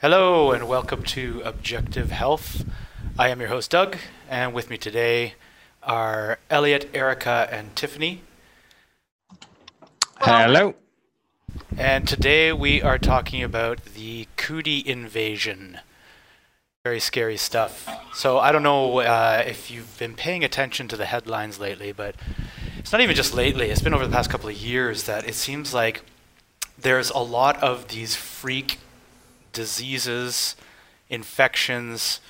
Hello, and welcome to Objective Health. I am your host, Doug, and with me today are Elliot, Erica, and Tiffany. Hello. And today we are talking about the Cootey invasion. Very scary stuff. So I don't know uh, if you've been paying attention to the headlines lately, but it's not even just lately. It's been over the past couple of years that it seems like there's a lot of these freak diseases, infections,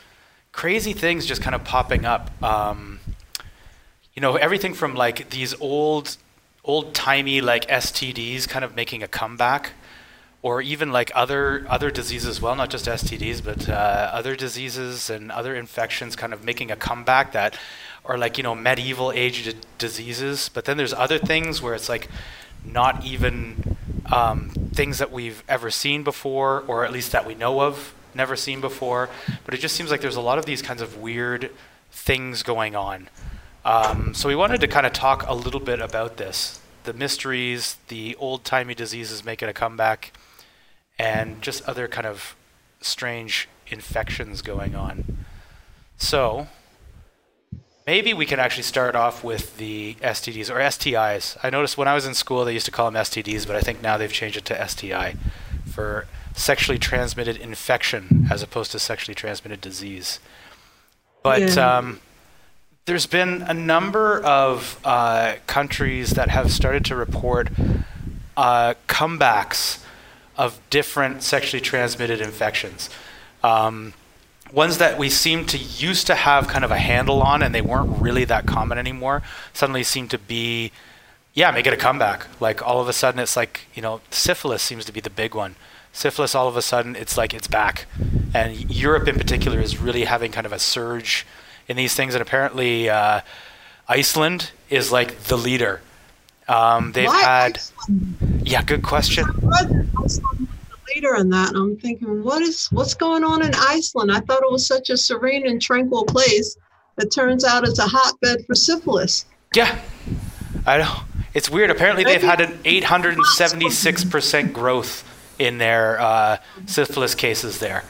crazy things just kind of popping up. Um, you know, everything from like these old, old timey like STDs kind of making a comeback, or even like other other diseases as well, not just STDs, but uh, other diseases and other infections kind of making a comeback that are like you know medieval age d- diseases. But then there's other things where it's like not even um, things that we've ever seen before, or at least that we know of, never seen before. But it just seems like there's a lot of these kinds of weird things going on. Um, so we wanted to kind of talk a little bit about this the mysteries, the old timey diseases making a comeback, and just other kind of strange infections going on. So, Maybe we can actually start off with the STDs or STIs. I noticed when I was in school they used to call them STDs, but I think now they've changed it to STI for sexually transmitted infection as opposed to sexually transmitted disease. But Yeah. um, there's been a number of uh, countries that have started to report uh, comebacks of different sexually transmitted infections. Um, ones that we seem to used to have kind of a handle on and they weren't really that common anymore suddenly seem to be yeah make it a comeback. Like all of a sudden it's like you know syphilis seems to be the big one. Syphilis all of a sudden it's like it's back. And europe in particular is really having kind of a surge in these things. And apparently uh, iceland is like the leader. Um, they've Why had Iceland? yeah good question My brother Iceland was the leader on that, and I'm thinking, what is what's going on in Iceland? I thought it was such a serene and tranquil place. It turns out it's a hotbed for syphilis. Yeah, I know. It's weird. Apparently, they've had an 876% growth in their uh, syphilis cases there,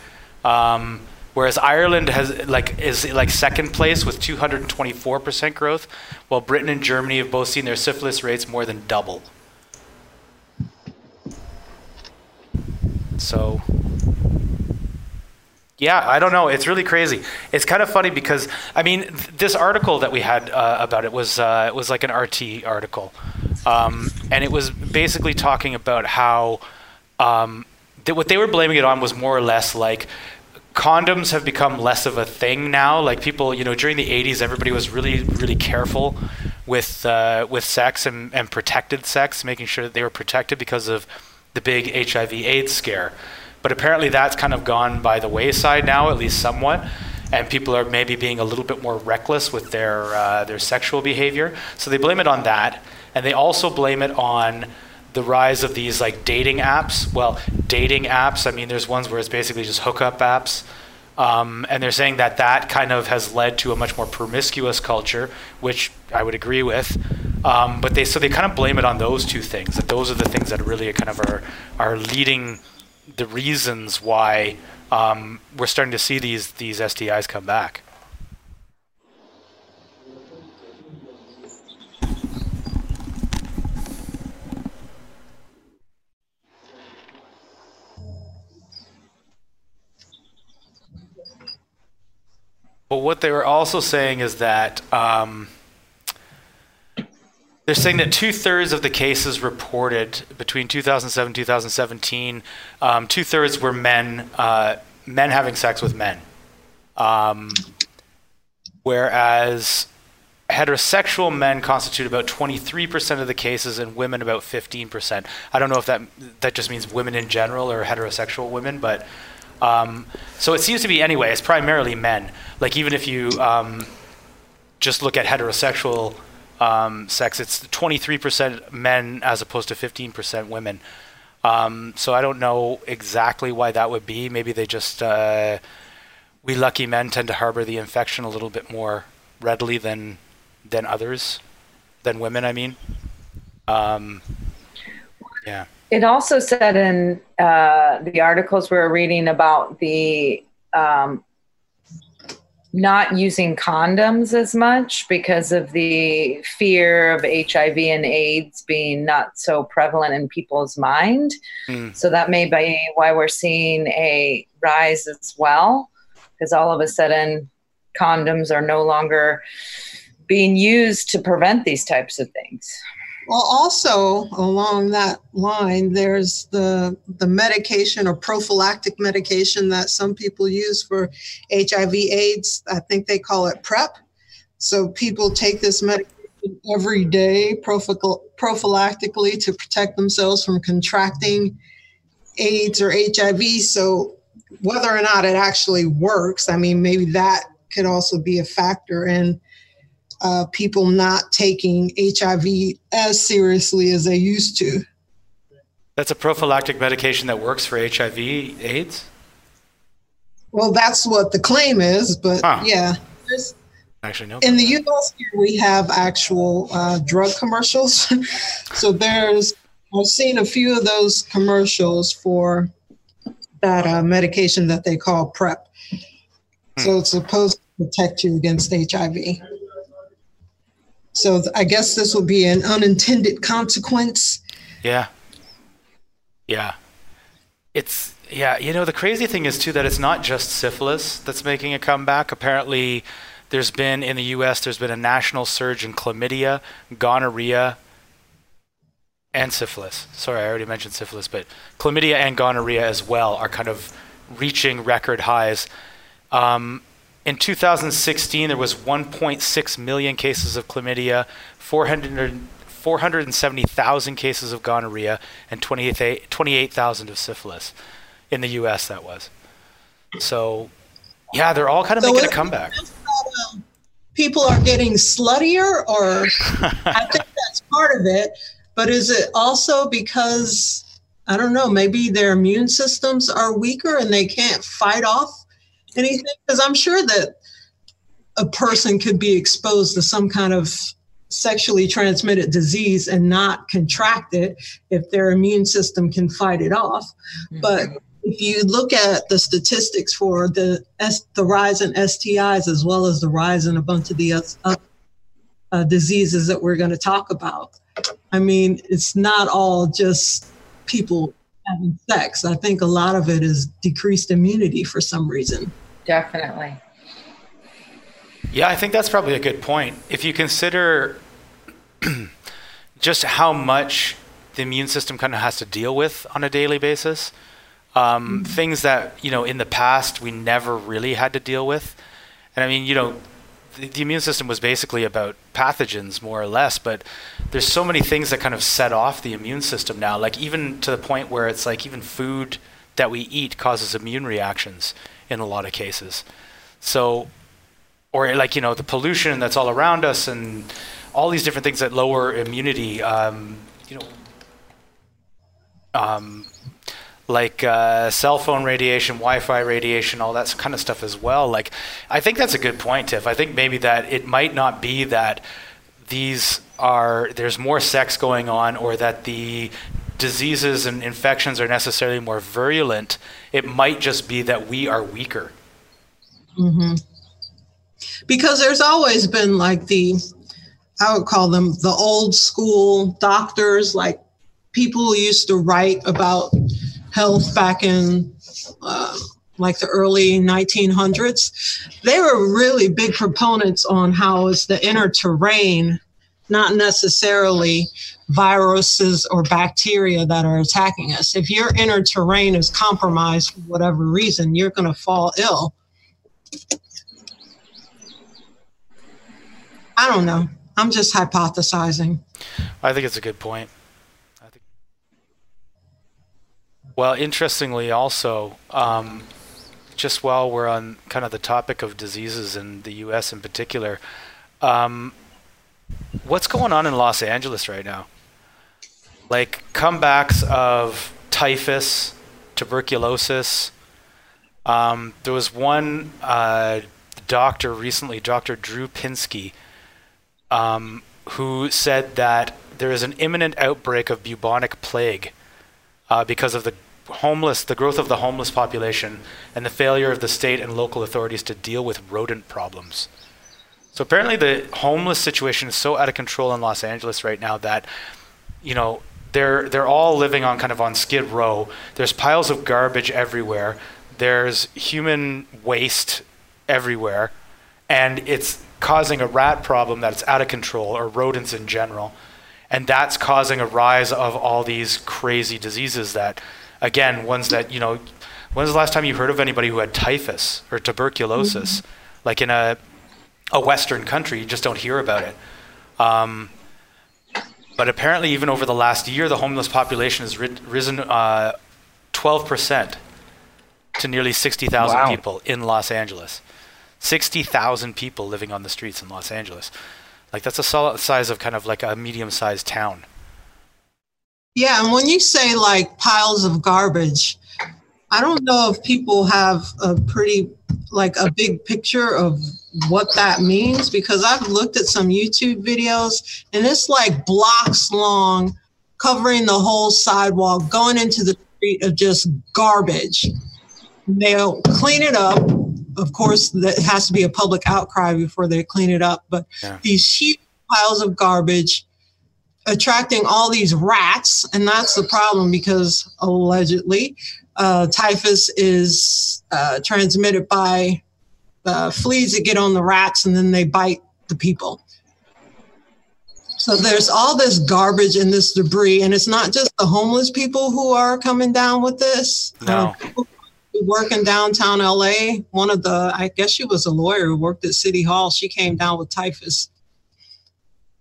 um, whereas Ireland has like is like second place with 224% growth, while Britain and Germany have both seen their syphilis rates more than double. So yeah, I don't know. It's really crazy. It's kind of funny because I mean, th- this article that we had uh, about it was uh, it was like an RT article, um, and it was basically talking about how um, what they were blaming it on was more or less like condoms have become less of a thing now. Like people, you know, during the '80s, everybody was really really careful with uh, with sex and, and protected sex, making sure that they were protected because of the big HIV/AIDS scare. But apparently that's kind of gone by the wayside now, at least somewhat, and people are maybe being a little bit more reckless with their uh, their sexual behavior. So they blame it on that, and they also blame it on the rise of these like dating apps. Well, dating apps. I mean, there's ones where it's basically just hookup apps. Um, and they're saying that that kind of has led to a much more promiscuous culture, which I would agree with. Um, but they so they kind of blame it on those two things. That those are the things that really kind of are are leading the reasons why um, we're starting to see these these STIs come back. But what they were also saying is that um, they're saying that two thirds of the cases reported between 2007 and 2017, um, two thirds were men uh, men having sex with men, um, whereas heterosexual men constitute about 23% of the cases and women about 15%. I don't know if that that just means women in general or heterosexual women, but um, so it seems to be anyway. It's primarily men. Like even if you um, just look at heterosexual um, sex, it's 23% men as opposed to 15% women. Um, so I don't know exactly why that would be. Maybe they just uh, we lucky men tend to harbor the infection a little bit more readily than than others, than women. I mean, um, yeah. It also said in uh, the articles we were reading about the um, not using condoms as much because of the fear of HIV and AIDS being not so prevalent in people's mind. Mm. So that may be why we're seeing a rise as well, because all of a sudden condoms are no longer being used to prevent these types of things. Well, also along that line, there's the the medication or prophylactic medication that some people use for HIV/AIDS. I think they call it PrEP. So people take this medication every day prophylactically to protect themselves from contracting AIDS or HIV. So whether or not it actually works, I mean, maybe that could also be a factor in uh, people not taking HIV as seriously as they used to. That's a prophylactic medication that works for HIV AIDS? Well, that's what the claim is, but huh. yeah. Actually, no. In the US, here we have actual uh, drug commercials. so there's, I've seen a few of those commercials for that uh, medication that they call PrEP. Hmm. So it's supposed to protect you against HIV. So I guess this will be an unintended consequence. Yeah. Yeah. It's yeah, you know the crazy thing is too that it's not just syphilis that's making a comeback. Apparently there's been in the US there's been a national surge in chlamydia, gonorrhea, and syphilis. Sorry, I already mentioned syphilis, but chlamydia and gonorrhea as well are kind of reaching record highs. Um, in 2016, there was 1.6 million cases of chlamydia, 400, 470,000 cases of gonorrhea, and 28,000 of syphilis in the U.S. That was. So, yeah, they're all kind of so making a comeback. People are getting sluttier, or I think that's part of it. But is it also because I don't know? Maybe their immune systems are weaker and they can't fight off anything? Because I'm sure that a person could be exposed to some kind of sexually transmitted disease and not contract it if their immune system can fight it off. Mm-hmm. But if you look at the statistics for the the rise in STIs as well as the rise in a bunch of the other uh, diseases that we're going to talk about, I mean, it's not all just people having sex. I think a lot of it is decreased immunity for some reason. Definitely. Yeah, I think that's probably a good point. If you consider just how much the immune system kind of has to deal with on a daily basis, um, mm-hmm. things that you know in the past we never really had to deal with, and I mean you know the, the immune system was basically about pathogens more or less, but there's so many things that kind of set off the immune system now, like even to the point where it's like even food that we eat causes immune reactions in a lot of cases. So, or like you know the pollution that's all around us and all these different things that lower immunity. Um, you know, um, like uh, cell phone radiation, Wi-Fi radiation, all that kind of stuff as well. Like, I think that's a good point, Tiff. I think maybe that it might not be that these are there's more sex going on, or that the diseases and infections are necessarily more virulent. It might just be that we are weaker. Mm-hmm. Because there's always been like the, I would call them the old school doctors, like people used to write about health back in uh, like the early 1900s. They were really big proponents on how it's the inner terrain, not necessarily viruses or bacteria that are attacking us. If your inner terrain is compromised for whatever reason, you're going to fall ill. I don't know. I'm just hypothesizing. I think it's a good point. I think. Well, interestingly, also, um, just while we're on kind of the topic of diseases in the U.S. in particular, um, what's going on in Los Angeles right now? Like comebacks of typhus, tuberculosis. Um, there was one uh, doctor recently, Dr. Drew Pinsky, um, who said that there is an imminent outbreak of bubonic plague uh, because of the homeless, the growth of the homeless population, and the failure of the state and local authorities to deal with rodent problems. So apparently, the homeless situation is so out of control in Los Angeles right now that, you know, they're they're all living on kind of on Skid Row. There's piles of garbage everywhere. There's human waste everywhere, and it's causing a rat problem that's out of control, or rodents in general, and that's causing a rise of all these crazy diseases that, again, ones that you know. When's the last time you heard of anybody who had typhus or tuberculosis? Mm-hmm. Like in a a Western country, you just don't hear about it. Um, but apparently, even over the last year, the homeless population has ri- risen uh, 12% to nearly 60,000 wow. people in Los Angeles. 60,000 people living on the streets in Los Angeles. Like, that's a solid size of kind of like a medium sized town. Yeah, and when you say like piles of garbage, I don't know if people have a pretty like a big picture of what that means because I've looked at some YouTube videos and it's like blocks long, covering the whole sidewalk, going into the street of just garbage. They'll clean it up. Of course, that has to be a public outcry before they clean it up. But yeah. these huge piles of garbage attracting all these rats, and that's the problem because allegedly uh, typhus is uh, transmitted by uh, fleas that get on the rats and then they bite the people. So there's all this garbage and this debris, and it's not just the homeless people who are coming down with this. No. Who work in downtown LA. One of the, I guess she was a lawyer who worked at City Hall. She came down with typhus.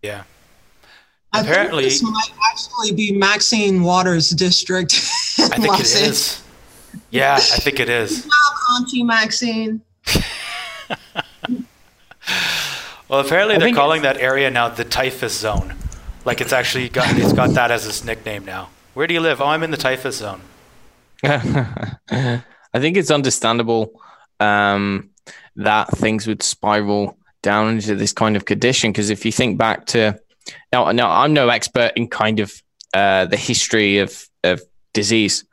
Yeah. I Apparently, this might actually be Maxine Waters' district. I think Los it is. Yeah, I think it is. Good job, Auntie Maxine. well, apparently they're calling that area now the typhus zone. Like it's actually got it's got that as its nickname now. Where do you live? Oh, I'm in the typhus zone. I think it's understandable um, that things would spiral down into this kind of condition because if you think back to now, now I'm no expert in kind of uh, the history of of disease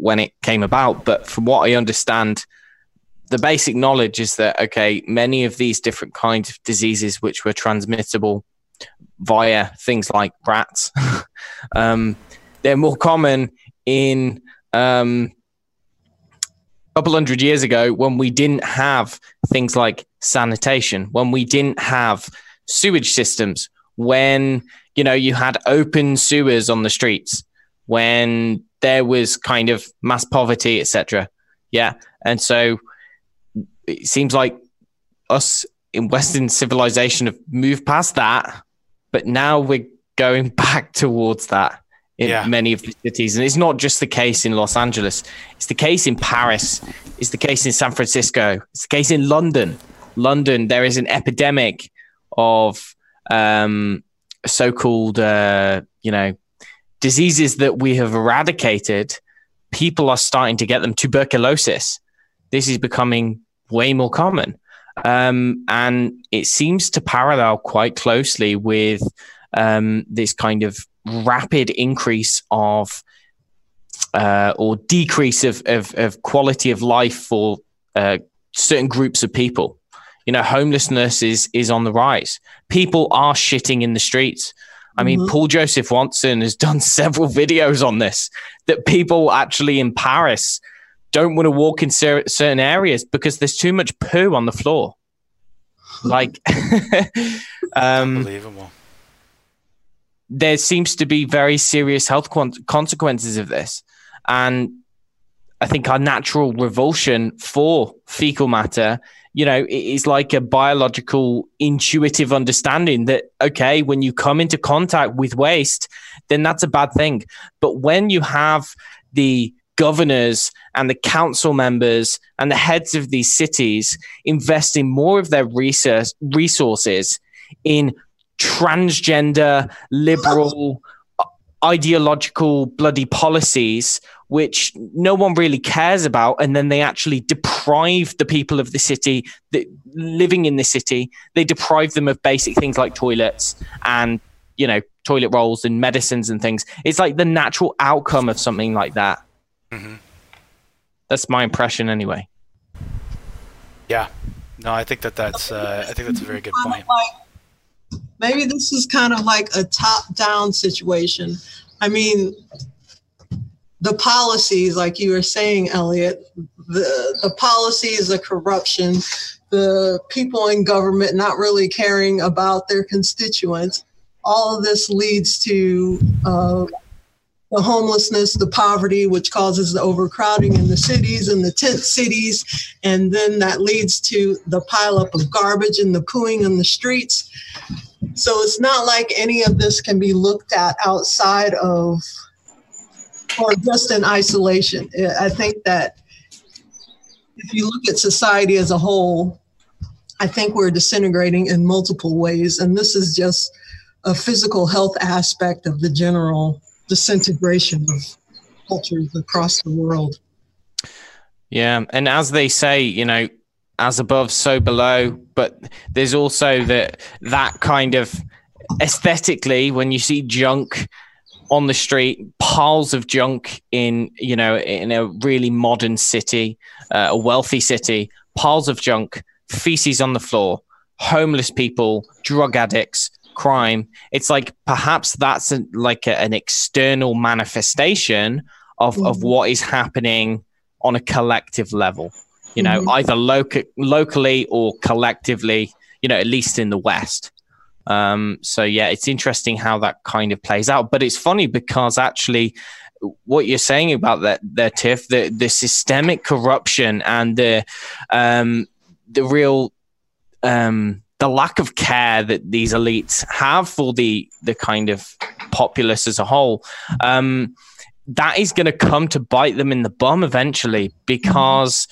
when it came about, but from what I understand, the basic knowledge is that okay, many of these different kinds of diseases which were transmittable via things like rats, um, they're more common in um, a couple hundred years ago when we didn't have things like sanitation, when we didn't have sewage systems, when you know you had open sewers on the streets, when there was kind of mass poverty, etc. Yeah, and so it seems like us in Western civilization have moved past that, but now we're going back towards that in yeah. many of the cities. And it's not just the case in Los Angeles, it's the case in Paris, it's the case in San Francisco, it's the case in London. London, there is an epidemic of um, so called, uh, you know, diseases that we have eradicated. People are starting to get them. Tuberculosis. This is becoming way more common. Um, and it seems to parallel quite closely with um, this kind of rapid increase of uh, or decrease of, of, of, quality of life for uh, certain groups of people. You know, homelessness is is on the rise. People are shitting in the streets. I mean, mm-hmm. Paul Joseph Watson has done several videos on this that people actually in Paris don't want to walk in certain areas because there's too much poo on the floor. Like, um, unbelievable. There seems to be very serious health consequences of this, and I think our natural revulsion for fecal matter, you know, it is like a biological intuitive understanding that okay, when you come into contact with waste, then that's a bad thing. But when you have the governors and the council members and the heads of these cities investing more of their research resources in transgender liberal ideological bloody policies which no one really cares about and then they actually deprive the people of the city that living in the city they deprive them of basic things like toilets and you know toilet rolls and medicines and things. It's like the natural outcome of something like that. Mm-hmm. That's my impression, anyway. Yeah. No, I think that that's uh, I think that's a very good point. Maybe this is kind of like a top-down situation. I mean, the policies, like you were saying, Elliot, the the policies, the corruption, the people in government not really caring about their constituents. All of this leads to uh, the homelessness, the poverty, which causes the overcrowding in the cities and the tent cities. And then that leads to the pileup of garbage and the pooing in the streets. So it's not like any of this can be looked at outside of or just in isolation. I think that if you look at society as a whole, I think we're disintegrating in multiple ways. And this is just a physical health aspect of the general disintegration of cultures across the world. Yeah. And as they say, you know, as above, so below. But there's also that that kind of aesthetically, when you see junk on the street, piles of junk in you know in a really modern city, uh, a wealthy city, piles of junk, feces on the floor, homeless people, drug addicts, crime. It's like perhaps that's a, like a, an external manifestation of mm-hmm. of what is happening on a collective level. You know, mm-hmm. either local locally or collectively. You know, at least in the West. Um, so yeah, it's interesting how that kind of plays out. But it's funny because actually, what you're saying about that, there, Tiff, the the systemic corruption and the um, the real um, the lack of care that these elites have for the the kind of populace as a whole. Um, that is going to come to bite them in the bum eventually because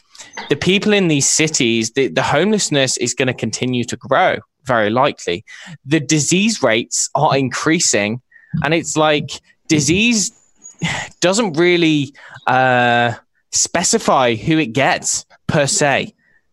the people in these cities, the, the homelessness is going to continue to grow very likely. The disease rates are increasing, and it's like disease doesn't really uh, specify who it gets per se.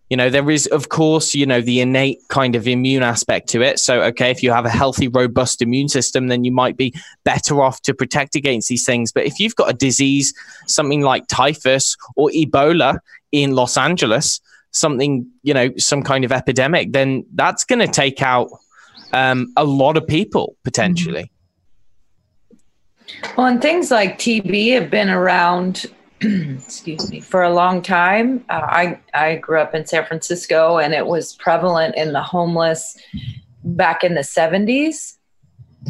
You know, there is, of course, you know, the innate kind of immune aspect to it. So, okay, if you have a healthy, robust immune system, then you might be better off to protect against these things. But if you've got a disease, something like typhus or Ebola in Los Angeles, something, you know, some kind of epidemic, then that's going to take out um, a lot of people potentially. Well, and things like TB have been around, excuse me, for a long time. Uh, I I grew up in San Francisco, and it was prevalent in the homeless back in the '70s.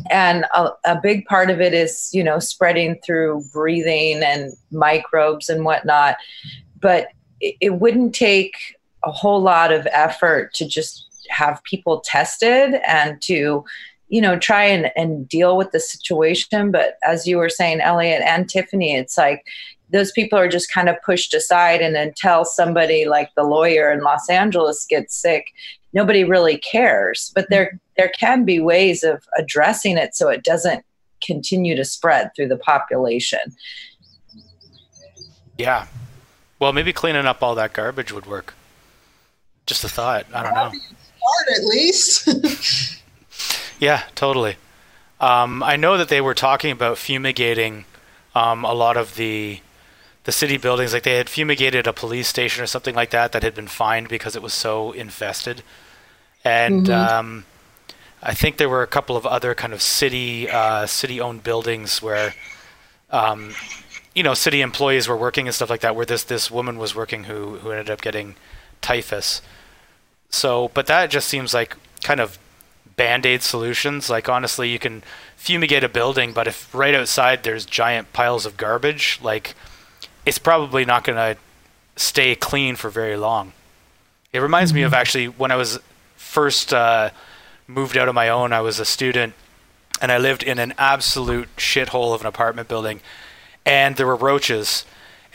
And a, a big part of it is, you know, spreading through breathing and microbes and whatnot. But it, wouldn't take a whole lot of effort to just have people tested and to you know try and, and deal with the situation. But as you were saying elliot and tiffany it's like those people are just kind of pushed aside. And until somebody like the lawyer in los angeles gets sick nobody really cares. But there there can be ways of addressing it so it doesn't continue to spread through the population. Yeah well, maybe cleaning up all that garbage would work. Just a thought. I don't know. Start at least. yeah, totally. Um, I know that they were talking about fumigating um, a lot of the the city buildings. Like they had fumigated a police station or something like that that had been fined because it was so infested. And mm-hmm. um, I think there were a couple of other kind of city uh, city owned buildings where um, you know, city employees were working and stuff like that, where this this woman was working who who ended up getting typhus. So, but that just seems like kind of band-aid solutions. Like honestly, you can fumigate a building, but if right outside there's giant piles of garbage, like it's probably not going to stay clean for very long. It reminds mm-hmm. me of mm-hmm. actually when I was first uh, moved out of my own. I was a student, and I lived in an absolute shithole of an apartment building and there were roaches.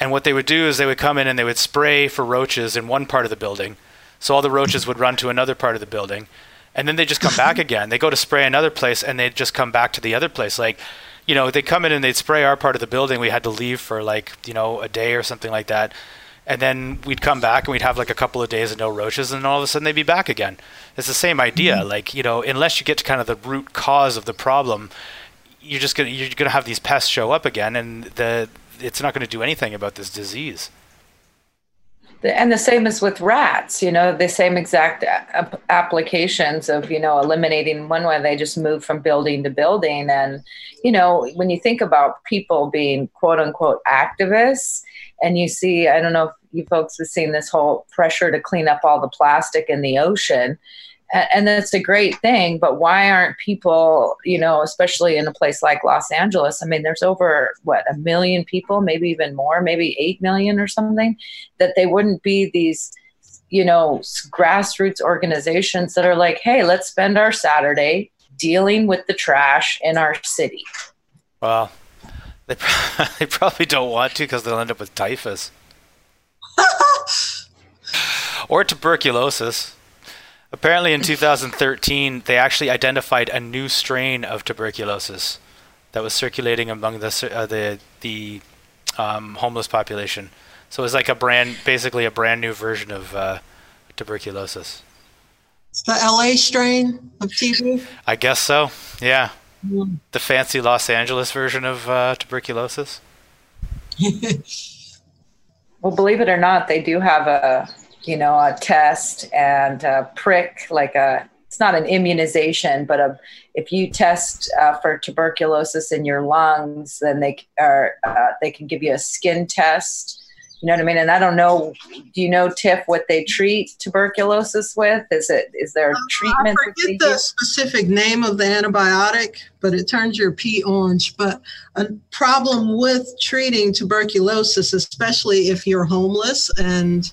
And what they would do is they would come in and they would spray for roaches in one part of the building. So all the roaches would run to another part of the building. And then they just come back again. They go to spray another place and they'd just come back to the other place. Like, you know, they'd come in and they'd spray our part of the building. We had to leave for like, you know, a day or something like that. And then we'd come back and we'd have like a couple of days of no roaches and all of a sudden they'd be back again. It's the same idea. Mm-hmm. Like, you know, unless you get to kind of the root cause of the problem, you're just gonna you're gonna have these pests show up again, and the it's not going to do anything about this disease. and the same as with rats you know the same exact a- applications of you know eliminating one way they just move from building to building and you know when you think about people being quote unquote activists and you see i don't know if you folks have seen this whole pressure to clean up all the plastic in the ocean and that's a great thing but why aren't people you know especially in a place like los angeles i mean there's over what a million people maybe even more maybe 8 million or something that they wouldn't be these you know grassroots organizations that are like hey let's spend our saturday dealing with the trash in our city. Well they, they probably don't want to because they'll end up with typhus. Or tuberculosis Apparently, in 2013, they actually identified a new strain of tuberculosis that was circulating among the uh, the the um, homeless population. So it was like a brand, basically a brand new version of uh, tuberculosis. It's the LA strain of TB. I guess so. Yeah, mm. the fancy Los Angeles version of uh, tuberculosis. well, believe it or not, they do have a you know, a test and a prick, like a, it's not an immunization, but a, if you test uh, for tuberculosis in your lungs, then they are, uh, they can give you a skin test. You know what I mean? And I don't know. Do you know, Tiff, what they treat tuberculosis with? Is it is there a treatment? I forget the specific name of the antibiotic, but it turns your pee orange. But a problem with treating tuberculosis, especially if you're homeless and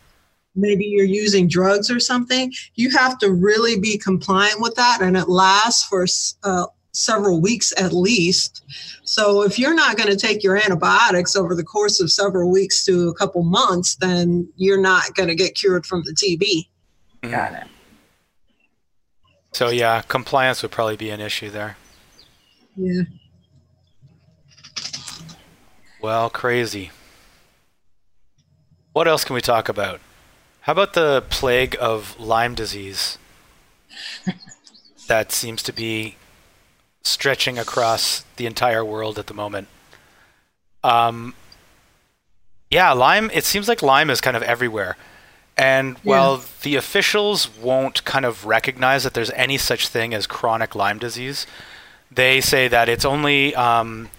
maybe you're using drugs or something, you have to really be compliant with that. And it lasts for uh, several weeks at least. So if you're not going to take your antibiotics over the course of several weeks to a couple months, then you're not going to get cured from the TB. Mm-hmm. Got it. So yeah, compliance would probably be an issue there. Yeah. Well, crazy. What else can we talk about? How about the plague of Lyme disease that seems to be stretching across the entire world at the moment? Um, yeah, Lyme, it seems like Lyme is kind of everywhere. And while the officials won't kind of recognize that there's any such thing as chronic Lyme disease, they say that it's only um,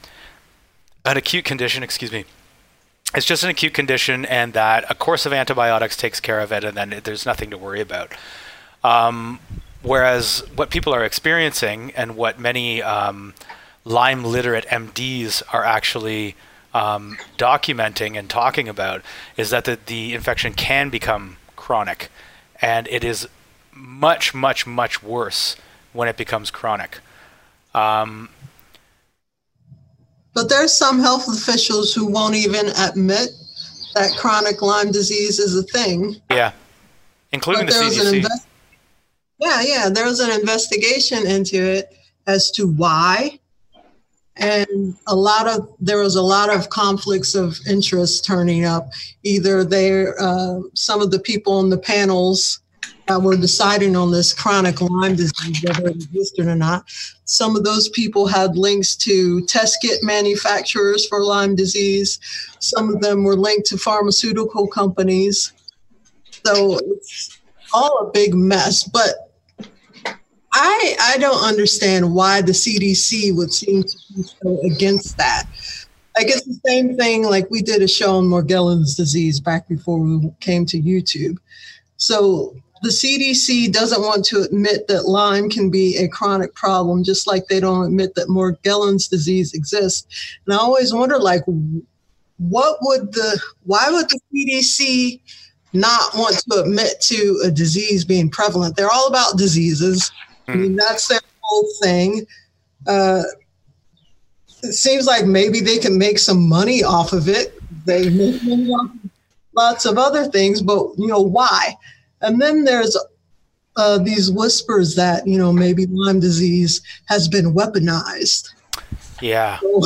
an acute condition, excuse me, it's just an acute condition, and that a course of antibiotics takes care of it, and then there's nothing to worry about. Um, whereas what people are experiencing, and what many um, Lyme literate MDs are actually um, documenting and talking about, is that the, the infection can become chronic, and it is much, much, much worse when it becomes chronic. Um, but there's some health officials who won't even admit that chronic Lyme disease is a thing. Yeah, including but the CDC. Invest- yeah, yeah. There was an investigation into it as to why, and a lot of there was a lot of conflicts of interest turning up. Either they, uh, some of the people on the panels were deciding on this chronic Lyme disease, whether it existed or not. Some of those people had links to test kit manufacturers for Lyme disease. Some of them were linked to pharmaceutical companies. So it's all a big mess. But I, I don't understand why the CDC would seem to be so against that. Like it's the same thing like we did a show on Morgellons disease back before we came to YouTube. So the CDC doesn't want to admit that Lyme can be a chronic problem, just like they don't admit that Morgellons disease exists. And I always wonder, like, what would the, why would the CDC not want to admit to a disease being prevalent? They're all about diseases. I mean, hmm. that's their whole thing. Uh, it seems like maybe they can make some money off of it. They make money off lots of other things, but you know why? And then there's uh, these whispers that, you know, maybe Lyme disease has been weaponized. Yeah. So,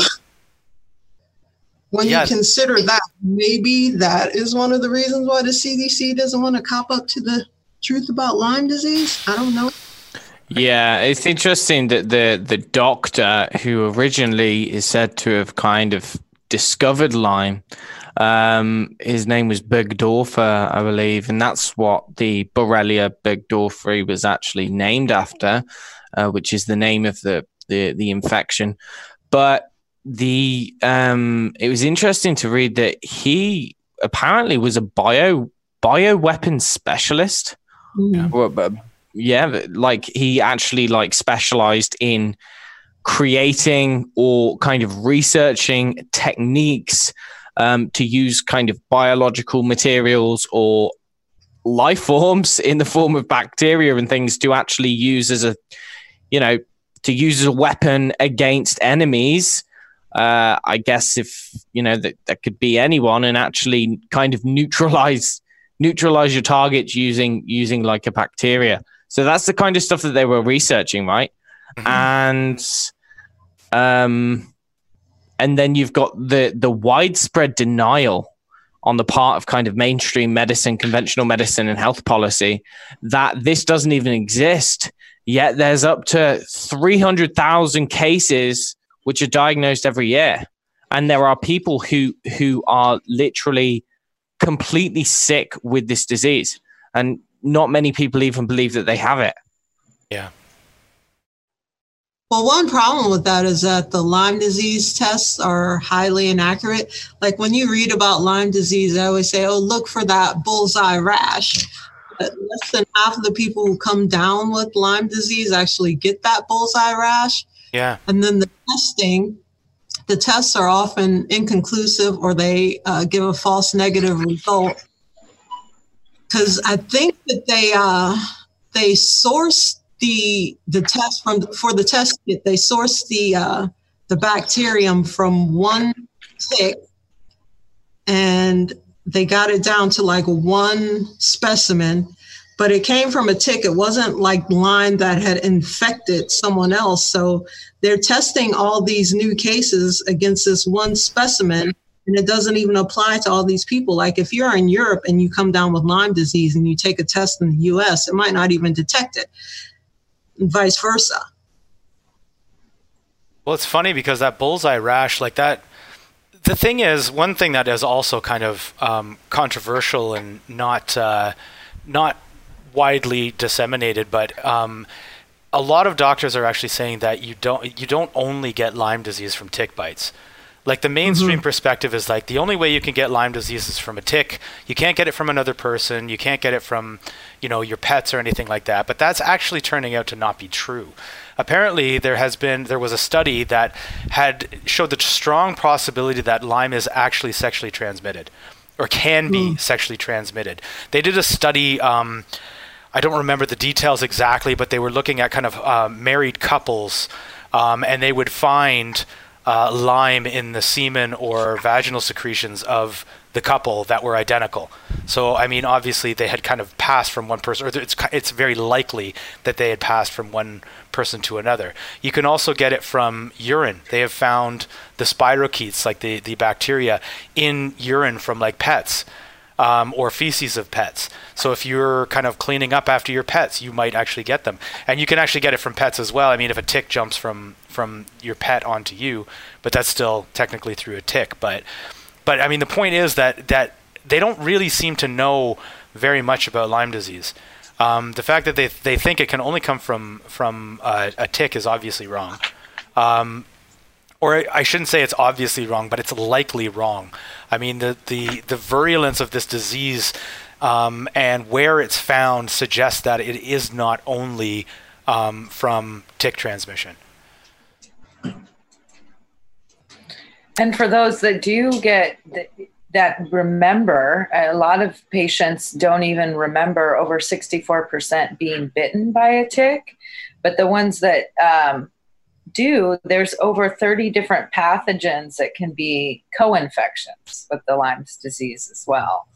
when yeah. you consider that, maybe that is one of the reasons why the CDC doesn't want to cop up to the truth about Lyme disease. I don't know. Yeah, it's interesting that the the doctor who originally is said to have kind of discovered Lyme, um, his name was Burgdorfer, I believe, and that's what the Borrelia burgdorferi was actually named after, uh, which is the name of the the, the infection. But the um, it was interesting to read that he apparently was a bio bio weapons specialist. Mm yeah, like he actually like specialized in creating or kind of researching techniques um, to use kind of biological materials or life forms in the form of bacteria and things to actually use as a you know to use as a weapon against enemies uh, i guess if you know that, that could be anyone and actually kind of neutralize neutralize your targets using using like a bacteria so that's the kind of stuff that they were researching, right? Mm-hmm. And um and then you've got the the widespread denial on the part of kind of mainstream medicine, conventional medicine and health policy that this doesn't even exist. Yet there's up to 300,000 cases which are diagnosed every year. And there are people who who are literally completely sick with this disease. And not many people even believe that they have it. Yeah. Well, one problem with that is that the Lyme disease tests are highly inaccurate. Like when you read about Lyme disease, I always say, oh, look for that bullseye rash. But less than half of the people who come down with Lyme disease actually get that bullseye rash. Yeah. And then the testing, the tests are often inconclusive or they uh, give a false negative result because I think that they uh, they source the the test from for the test kit. They source the uh, the bacterium from one tick, and they got it down to like one specimen. But it came from a tick. It wasn't like Lyme that had infected someone else. So they're testing all these new cases against this one specimen and it doesn't even apply to all these people. Like if you're in Europe and you come down with Lyme disease and you take a test in the US, it might not even detect it, and vice versa. Well, it's funny because that bullseye rash, like that, the thing is, one thing that is also kind of um, controversial and not uh, not widely disseminated, but um, a lot of doctors are actually saying that you don't you don't only get Lyme disease from tick bites. Like the mainstream mm-hmm. perspective is like the only way you can get Lyme disease is from a tick. You can't get it from another person. You can't get it from, you know, your pets or anything like that. But that's actually turning out to not be true. Apparently, there has been there was a study that had showed the strong possibility that Lyme is actually sexually transmitted, or can be mm. sexually transmitted. They did a study. Um, I don't remember the details exactly, but they were looking at kind of uh, married couples, um, and they would find uh, Lyme in the semen or vaginal secretions of the couple that were identical. So, I mean, obviously they had kind of passed from one person, or it's, it's very likely that they had passed from one person to another. You can also get it from urine. They have found the spirochetes, like the, the bacteria, in urine from like pets um, or feces of pets. So if you're kind of cleaning up after your pets, you might actually get them, and you can actually get it from pets as well. I mean, if a tick jumps from from your pet onto you, but that's still technically through a tick. But but I mean, the point is that that they don't really seem to know very much about Lyme disease. Um, the fact that they they think it can only come from from uh, a tick is obviously wrong. Um, or I shouldn't say it's obviously wrong, but it's likely wrong. I mean, the the the virulence of this disease um, and where it's found suggests that it is not only um, from tick transmission. And for those that do get that remember, a lot of patients don't even remember over 64% being bitten by a tick. But the ones that um, do, there's over 30 different pathogens that can be co infections with the Lyme's disease as well.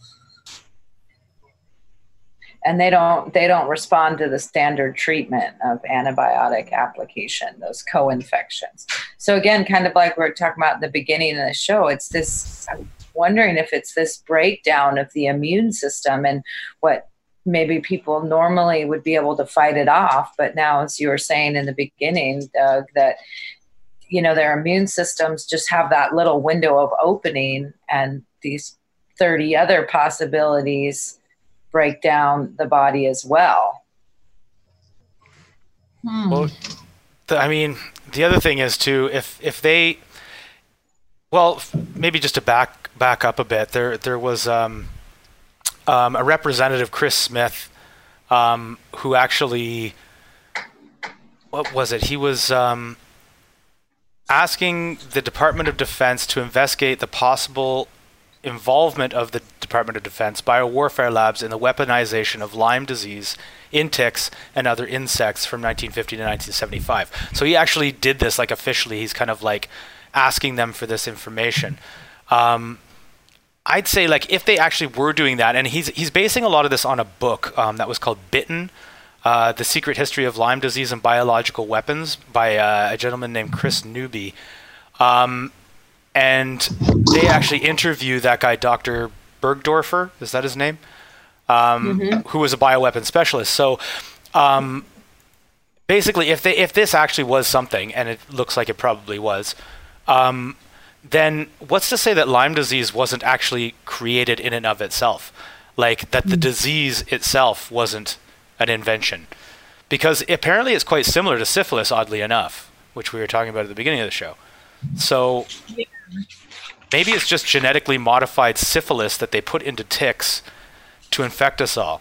And they don't they don't respond to the standard treatment of antibiotic application, those co-infections. So again, kind of like we are talking about in the beginning of the show, it's this I'm wondering if it's this breakdown of the immune system and what maybe people normally would be able to fight it off. But now, as you were saying in the beginning, Doug, that you know their immune systems just have that little window of opening, and these 30 other possibilities break down the body as well. Hmm. Well, the, I mean, the other thing is too, if if they, well, maybe just to back back up a bit, there there was um, um, a representative, Chris Smith, um, who actually, what was it? He was um, asking the Department of Defense to investigate the possible involvement of the Department of Defense biowarfare labs in the weaponization of Lyme disease in ticks and other insects from 1950 to 1975. So he actually did this like officially. He's kind of like asking them for this information. Um, I'd say like if they actually were doing that, and he's he's basing a lot of this on a book um, that was called Bitten. Uh, the Secret History of Lyme Disease and Biological Weapons by uh, a gentleman named Kris Newby. Um, and they actually interview that guy, Dr. Burgdorfer, is that his name? Um, Who was a bioweapon specialist. So um, basically, if they if this actually was something, and it looks like it probably was, um, then what's to say that Lyme disease wasn't actually created in and of itself? Like that the hmm. disease itself wasn't an invention? Because apparently it's quite similar to syphilis, oddly enough, which we were talking about at the beginning of the show. So maybe it's just genetically modified syphilis that they put into ticks to infect us all.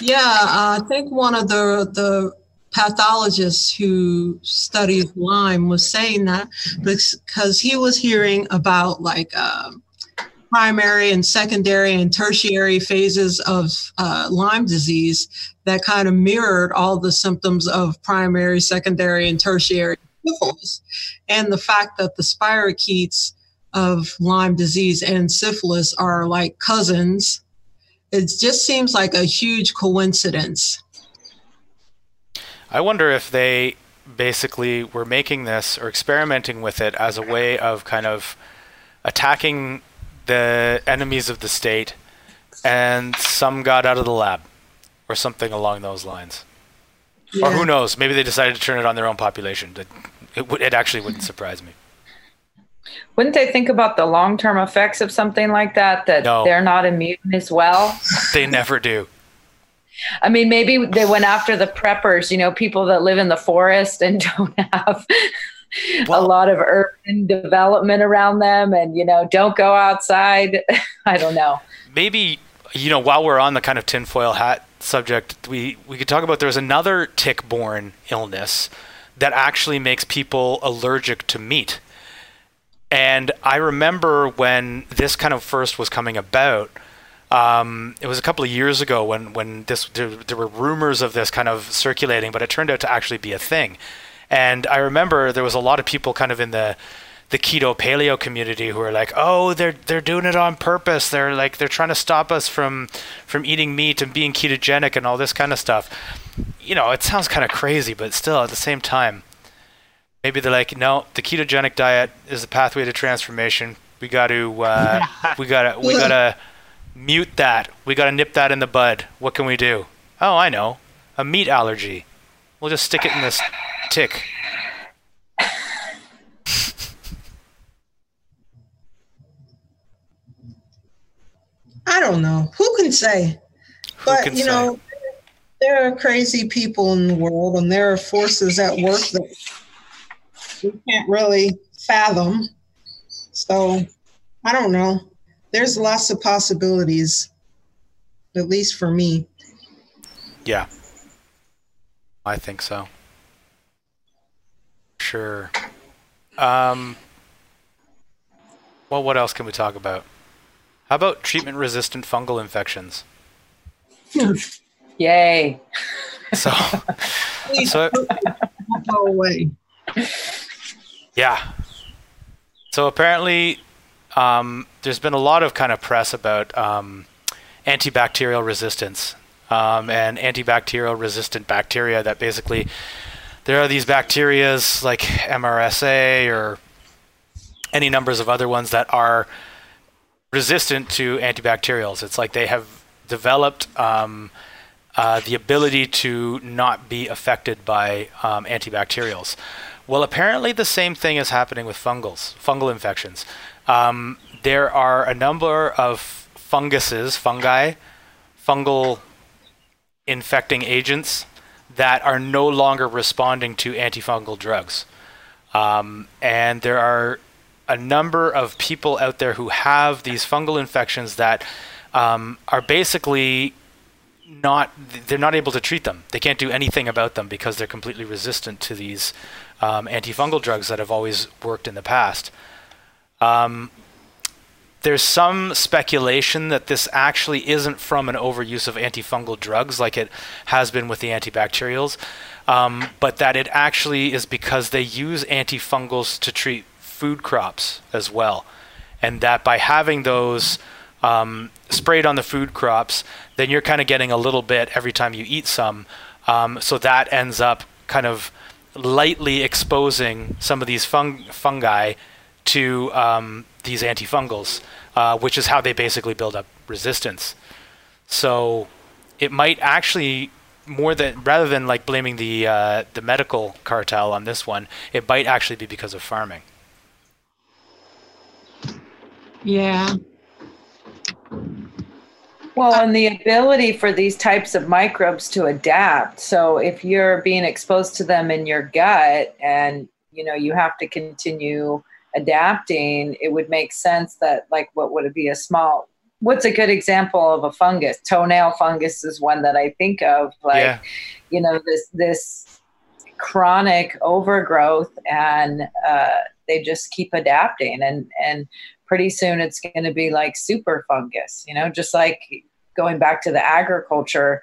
Yeah, I think one of the the pathologists who studies Lyme was saying that because he was hearing about like um, primary and secondary and tertiary phases of uh, Lyme disease that kind of mirrored all the symptoms of primary, secondary, and tertiary syphilis, and the fact that the spirochetes of Lyme disease and syphilis are like cousins it just seems like a huge coincidence. I wonder if they basically were making this or experimenting with it as a way of kind of attacking the enemies of the state, and some got out of the lab, or something along those lines. Or who knows? Maybe they decided to turn it on their own population. It, it, it actually wouldn't surprise me. Wouldn't they think about the long term effects of something like that? That No. they're not immune as well? They never do. I mean, maybe they went after the preppers, you know, people that live in the forest and don't have a lot of urban development around them and, you know, don't go outside. I don't know. maybe you know while we're on the kind of tinfoil hat subject we we could talk about there's another tick-borne illness that actually makes people allergic to meat and i remember when this kind of first was coming about um, it was a couple of years ago when when this there, there were rumors of this kind of circulating but it turned out to actually be a thing and i remember there was a lot of people kind of in the the keto paleo community who are like, oh, they're they're doing it on purpose. They're like they're trying to stop us from from eating meat and being ketogenic and all this kind of stuff. You know, it sounds kind of crazy, but still at the same time, maybe they're like, no, the ketogenic diet is the pathway to transformation. We got to uh, we gotta we gotta mute that. We gotta nip that in the bud. What can we do? Oh, I know, a meat allergy. We'll just stick it in this tick. I don't know. Who can say? Who but can you say? know, there are crazy people in the world, and there are forces at work that we can't really fathom. So I don't know. There's lots of possibilities, at least for me. Yeah. I think so. Sure. Um, well, what else can we talk about? How about treatment resistant fungal infections? Yay. So, Please so go away. yeah. So apparently, um, there's been a lot of kind of press about um, antibacterial resistance um, and antibacterial resistant bacteria that basically there are these bacterias like MRSA or any numbers of other ones that are resistant to antibacterials. It's like they have developed um, uh, the ability to not be affected by um, antibacterials. Well, apparently the same thing is happening with fungals, fungal infections. Um, there are a number of funguses, fungi, fungal infecting agents that are no longer responding to antifungal drugs. Um, and there are a number of people out there who have these fungal infections that um, are basically not they're not able to treat them. They can't do anything about them because they're completely resistant to these um, antifungal drugs that have always worked in the past. Um, there's some speculation that this actually isn't from an overuse of antifungal drugs like it has been with the antibacterials, um, but that it actually is because they use antifungals to treat food crops as well. And that by having those um, sprayed on the food crops, then you're kind of getting a little bit every time you eat some. Um, so that ends up kind of lightly exposing some of these fung- fungi to um, these antifungals, uh, which is how they basically build up resistance. So it might actually more than rather than like blaming the uh, the medical cartel on this one, it might actually be because of farming. Yeah. Well, and the ability for these types of microbes to adapt. So if you're being exposed to them in your gut and you know you have to continue adapting, it would make sense that like what would it be a small what's a good example of a fungus? Toenail fungus is one that I think of like yeah. you know this this chronic overgrowth and uh, they just keep adapting and and pretty soon it's going to be like super fungus, you know, just like going back to the agriculture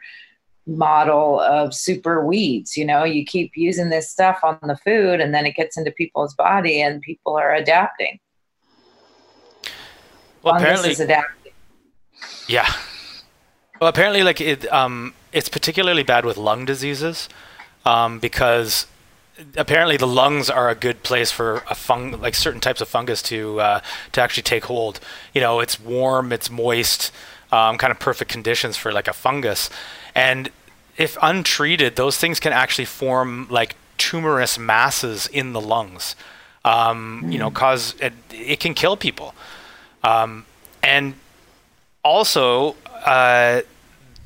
model of super weeds. You know, you keep using this stuff on the food and then it gets into people's body and people are adapting. Well, fungus apparently, is adapting. Yeah. Well, apparently, like it, um, it's particularly bad with lung diseases um, because apparently the lungs are a good place for a fung like certain types of fungus to uh, to actually take hold. You know, it's warm, it's moist, um, kind of perfect conditions for like a fungus, and if untreated, those things can actually form like tumorous masses in the lungs. Um. You know, hmm. cause it, it can kill people, um, and also uh,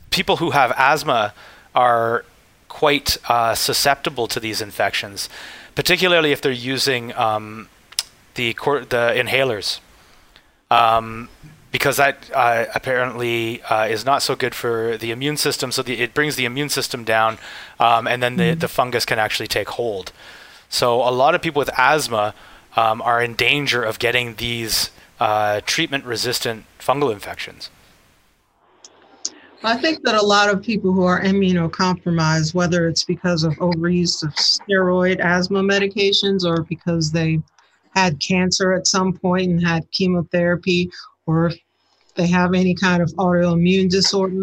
people who have asthma are quite uh, susceptible to these infections, particularly if they're using um, the cor- the inhalers, um, because that uh, apparently uh, is not so good for the immune system. So the, it brings the immune system down, um, and then the, mm-hmm. the fungus can actually take hold. So a lot of people with asthma um, are in danger of getting these uh, treatment-resistant fungal infections. I think that a lot of people who are immunocompromised, whether it's because of overuse of steroid asthma medications or because they had cancer at some point and had chemotherapy, or if they have any kind of autoimmune disorder,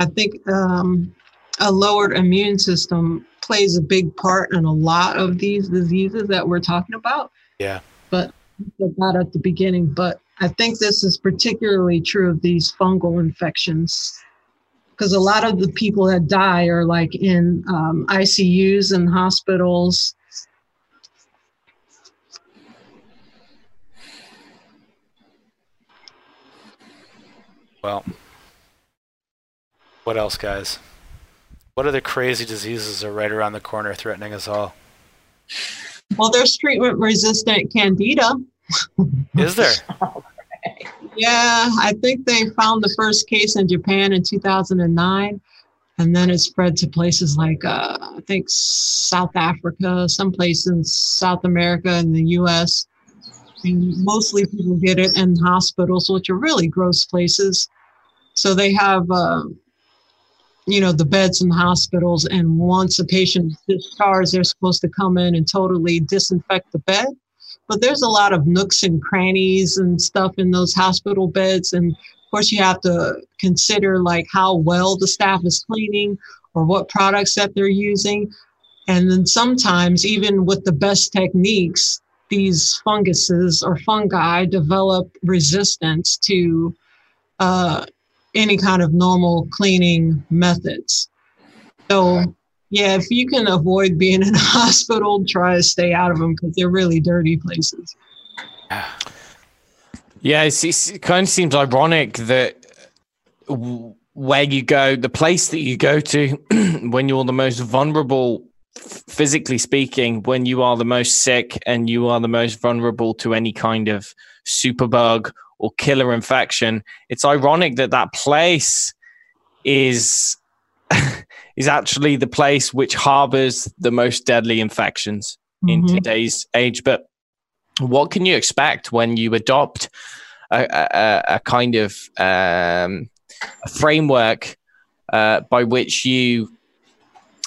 I think um, a lowered immune system plays a big part in a lot of these diseases that we're talking about. Yeah. But that at the beginning, but I think this is particularly true of these fungal infections because a lot of the people that die are like in um, ICUs and hospitals. Well, what else, guys? What other crazy diseases are right around the corner threatening us all? Well, there's treatment resistant candida. Is there? yeah, I think they found the first case in Japan in 2009. And then it spread to places like, uh, I think, South Africa, some place in South America and the US. And mostly people get it in hospitals, which are really gross places. So they have, uh, you know, the beds in the hospitals. And once a patient is discharged, they're supposed to come in and totally disinfect the bed but there's a lot of nooks and crannies and stuff in those hospital beds. And of course, you have to consider like how well the staff is cleaning or what products that they're using. And then sometimes, even with the best techniques, these funguses or fungi develop resistance to uh, any kind of normal cleaning methods. So, yeah, if you can avoid being in a hospital, try to stay out of them because they're really dirty places. Yeah, it's, it's, it kind of seems ironic that where you go, the place that you go to when you're the most vulnerable, physically speaking, when you are the most sick and you are the most vulnerable to any kind of superbug or killer infection, it's ironic that that place is is actually the place which harbors the most deadly infections in Mhm. today's age. But what can you expect when you adopt a, a, a kind of um, a framework uh, by which you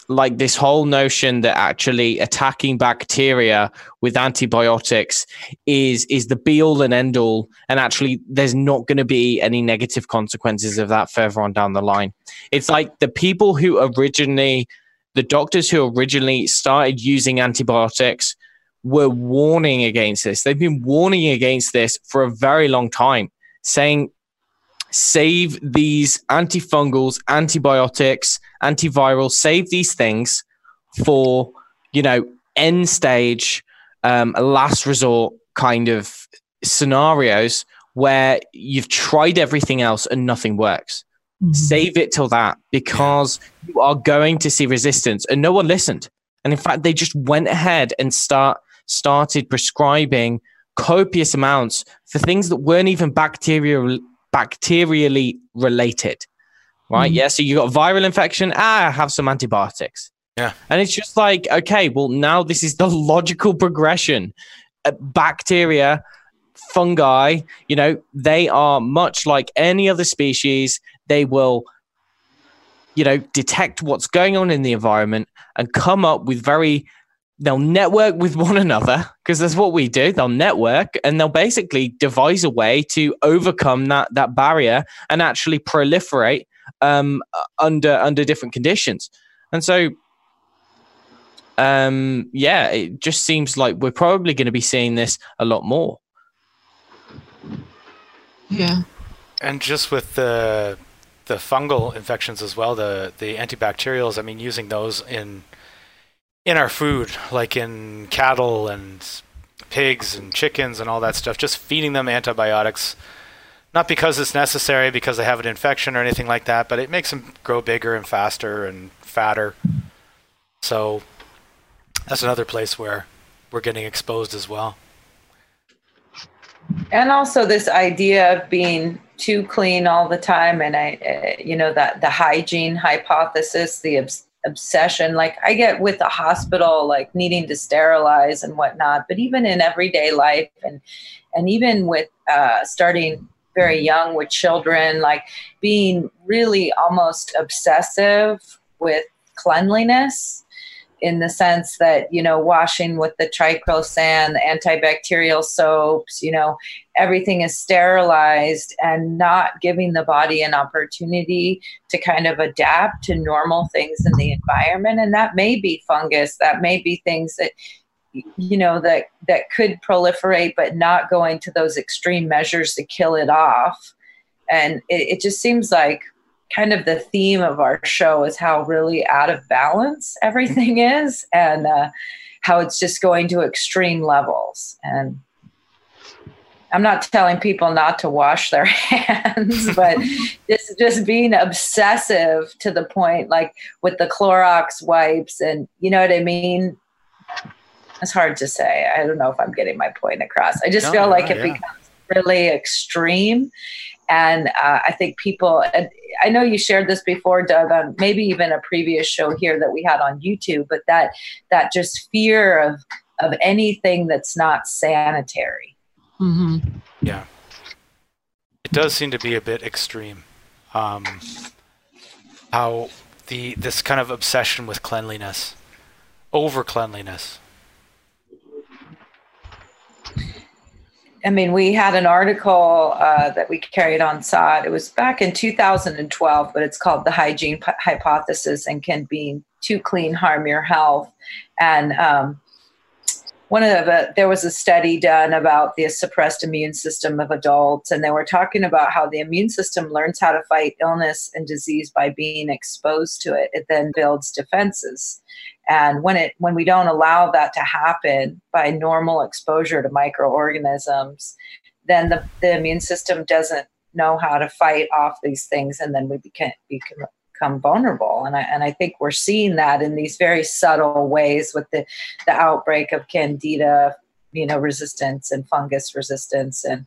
like this whole notion that actually attacking bacteria with antibiotics is is the be all and end all and actually there's not going to be any negative consequences of that further on down the line it's like the people who originally the doctors who originally started using antibiotics were warning against this. They've been warning against this for a very long time, saying save these antifungals, antibiotics, antivirals, save these things for, you know, end stage, um, last resort kind of scenarios where you've tried everything else and nothing works. Mhm. save it till that because you are going to see resistance. And no one listened. And in fact they just went ahead and start started prescribing copious amounts for things that weren't even bacterial bacterially related right? Mhm. yeah so you got viral infection. Ah I have some antibiotics. Yeah. and it's just like okay well now this is the logical progression. Uh, bacteria fungi you know they are much like any other species. They will you know detect what's going on in the environment and come up with very they'll network with one another because that's what we do they'll network and they'll basically devise a way to overcome that that barrier and actually proliferate um under under different conditions and so um yeah it just seems like we're probably going to be seeing this a lot more Yeah. And just with the the fungal infections as well, the the antibacterials. I mean, using those in in our food, like in cattle and pigs and chickens and all that stuff, just feeding them antibiotics. Not because it's necessary, because they have an infection or anything like that, but it makes them grow bigger and faster and fatter. So that's another place where we're getting exposed as well. and also this idea of being too clean all the time and i uh, you know that the hygiene hypothesis the obsession. Like i get with the hospital like needing to sterilize and whatnot but even in everyday life and and even with uh, starting very young with children like being really almost obsessive with cleanliness in the sense that you know washing with the triclosan antibacterial soaps you know everything is sterilized and not giving the body an opportunity to kind of adapt to normal things in the environment. And that may be fungus that may be things that you know that that could proliferate but not going to those extreme measures to kill it off. And it, it just seems like kind of the theme of our show is how really out of balance everything is and uh, how it's just going to extreme levels and I'm not telling people not to wash their hands, but just just being obsessive to the point, like with the Clorox wipes, and you know what I mean. It's hard to say. I don't know if I'm getting my point across. I just No, feel like no, it yeah. becomes really extreme, and uh, I think people. And I know you shared this before, Doug, on maybe even a previous show here that we had on YouTube, but that that just fear of of anything that's not sanitary. hmm Yeah. It does seem to be a bit extreme. Um, how the this kind of obsession with cleanliness, over cleanliness. I mean, we had an article uh, that we carried on SOTT. It was back in 2012, but it's called The Hygiene P- Hypothesis and Can Being Too Clean Harm Your Health? And um, one of the there was a study done about the suppressed immune system of adults and they were talking about how the immune system learns how to fight illness and disease by being exposed to it. It then builds defenses. And when it when we don't allow that to happen by normal exposure to microorganisms then the, the immune system doesn't know how to fight off these things and then we become, become become vulnerable. And I, and I think we're seeing that in these very subtle ways with the, the outbreak of candida, you know, resistance and fungus resistance and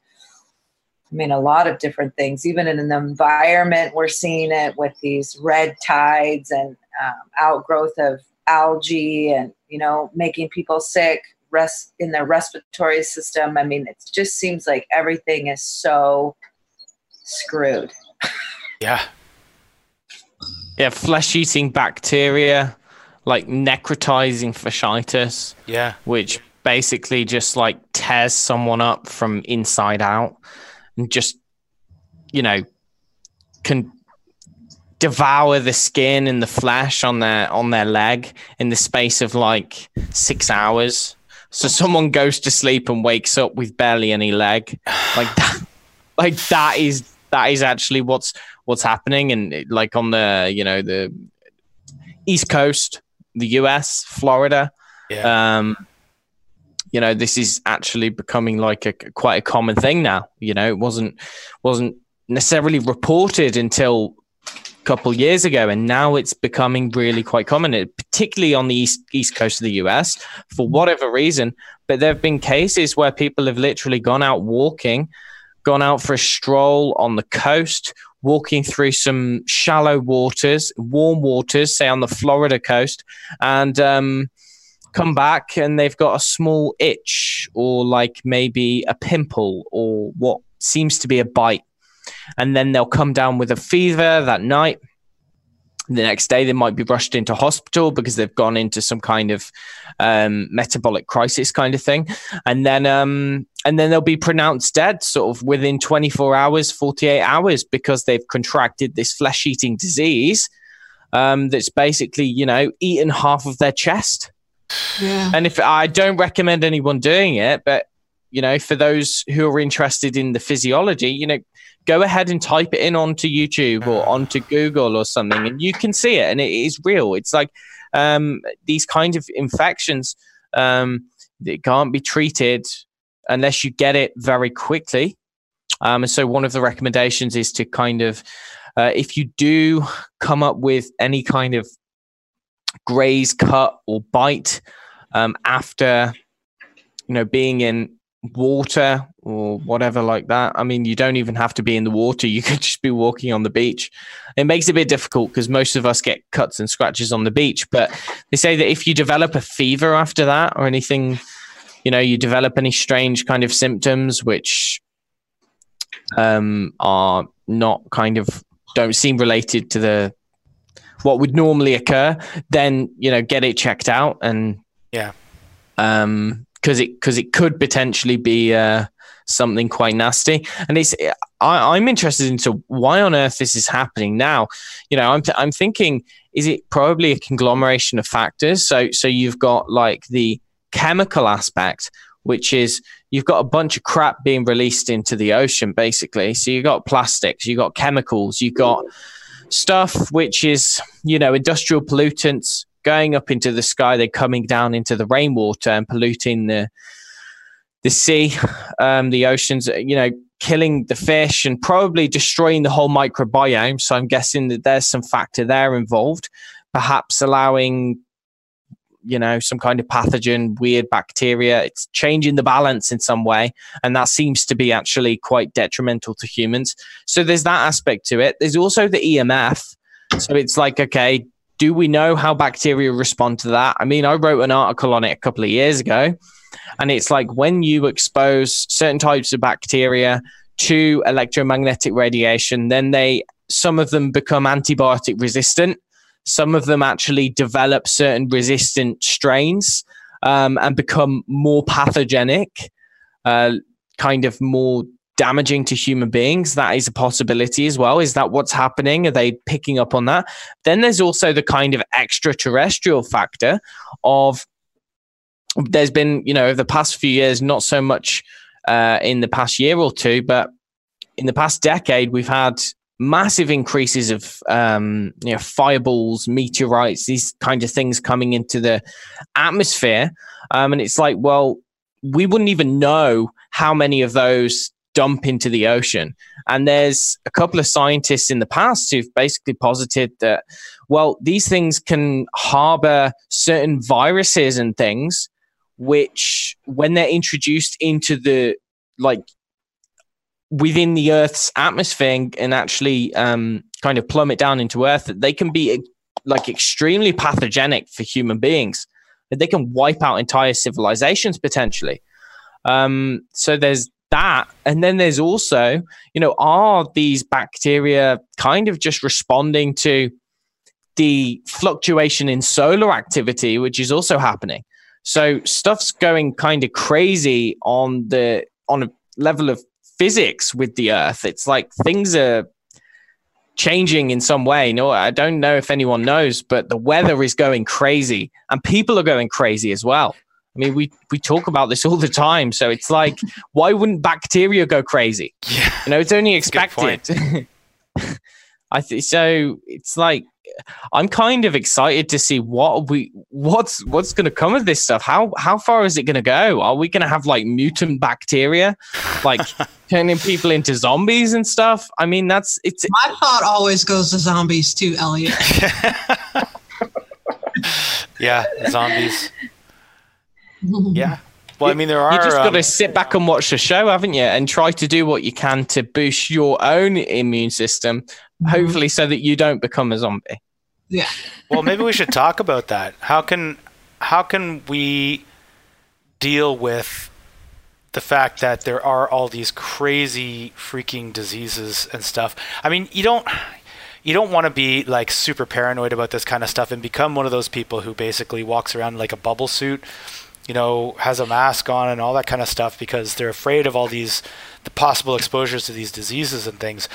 I mean, a lot of different things. Even in the environment, we're seeing it with these red tides and um, outgrowth of algae and, you know, making people sick rest in their respiratory system. I mean, it just seems like everything is so screwed. Yeah, yeah, flesh eating bacteria, like necrotizing fasciitis. Yeah. Which basically just like tears someone up from inside out and just, you know, can devour the skin and the flesh on their on their leg in the space of like six hours. So someone goes to sleep and wakes up with barely any leg. Like that like that is that is actually what's what's happening and like on the you know the east coast the us florida. Yeah. um you know this is actually becoming like a quite a common thing now. You know it wasn't wasn't necessarily reported until a couple years ago and now it's becoming really quite common particularly on the east east coast of the US for whatever reason. But there have been cases where people have literally gone out walking gone out for a stroll on the coast walking through some shallow waters, warm waters, say on the Florida coast, and um, come back and they've got a small itch or like maybe a pimple or what seems to be a bite. And then they'll come down with a fever that night the next day they might be rushed into hospital because they've gone into some kind of um, metabolic crisis kind of thing and then um, and then they'll be pronounced dead sort of within 24 hours 48 hours because they've contracted this flesh-eating disease um, that's basically you know eaten half of their chest yeah. and if i don't recommend anyone doing it but you know for those who are interested in the physiology you know go ahead and type it in onto YouTube or onto Google or something, and you can see it, and it is real. It's like um, these kind of infections um, they can't be treated unless you get it very quickly. Um, and so, one of the recommendations is to kind of, uh, if you do come up with any kind of graze, cut, or bite um, after, you know, being in water or whatever like that. I mean, you don't even have to be in the water. You could just be walking on the beach. It makes it a bit difficult because most of us get cuts and scratches on the beach. But they say that if you develop a fever after that or anything, you know, you develop any strange kind of symptoms which um, are not kind of don't seem related to the what would normally occur, then you know, get it checked out and yeah. Um, because it because it could potentially be uh, something quite nasty. And it's I, am interested into why on earth this is happening now. You know, I'm I'm thinking is it probably a conglomeration of factors? So so you've got like the chemical aspect, which is you've got a bunch of crap being released into the ocean, basically. So you've got plastics, you've got chemicals, you've got stuff which is you know industrial pollutants going up into the sky, they're coming down into the rainwater and polluting the the sea, um, the oceans. You know, killing the fish and probably destroying the whole microbiome. So I'm guessing that there's some factor there involved. Perhaps allowing you know some kind of pathogen weird bacteria it's changing the balance in some way and that seems to be actually quite detrimental to humans so there's that aspect to it there's also the emf so it's like okay do we know how bacteria respond to that? I mean, I wrote an article on it a couple of years ago, and it's like when you expose certain types of bacteria to electromagnetic radiation, then they some of them become antibiotic resistant. Some of them actually develop certain resistant strains um, and become more pathogenic, uh, kind of more damaging to human beings. That is a possibility as well. Is that what's happening? Are they picking up on that? Then there's also the kind of extraterrestrial factor of there's been, you know, over the past few years, not so much uh, in the past year or two, but in the past decade, we've had massive increases of um, you know fireballs, meteorites, these kind of things coming into the atmosphere, um, and it's like, well, we wouldn't even know how many of those dump into the ocean. And there's a couple of scientists in the past who've basically posited that, well, these things can harbor certain viruses and things, which when they're introduced into the like within the Earth's atmosphere and actually um, kind of plummet down into Earth, they can be like extremely pathogenic for human beings. That they can wipe out entire civilizations potentially. Um, so there's that, and then there's also, you know, are these bacteria kind of just responding to the fluctuation in solar activity, which is also happening? So stuff's going kind of crazy on the on a level of physics with the earth. It's like things are changing in some way. No, I don't know if anyone knows, but the weather is going crazy and people are going crazy as well. I mean, we, we talk about this all the time. So it's like, why wouldn't bacteria go crazy? Yeah. You know, it's only expected. I think so. It's like I'm kind of excited to see what we what's what's going to come of this stuff. How how far is it going to go? Are we going to have like mutant bacteria, like turning people into zombies and stuff? I mean, that's it's. My thought always goes to zombies too, Elliot. yeah, zombies. Yeah. Well, I mean, there are. You just got to um, sit back and watch the show, haven't you? And try to do what you can to boost your own immune system, Mm-hmm. hopefully, so that you don't become a zombie. Yeah. well, maybe we should talk about that. How can how can we deal with the fact that there are all these crazy freaking diseases and stuff? I mean, you don't you don't want to be like super paranoid about this kind of stuff and become one of those people who basically walks around like a bubble suit, you know, has a mask on and all that kind of stuff because they're afraid of all these the possible exposures to these diseases and things.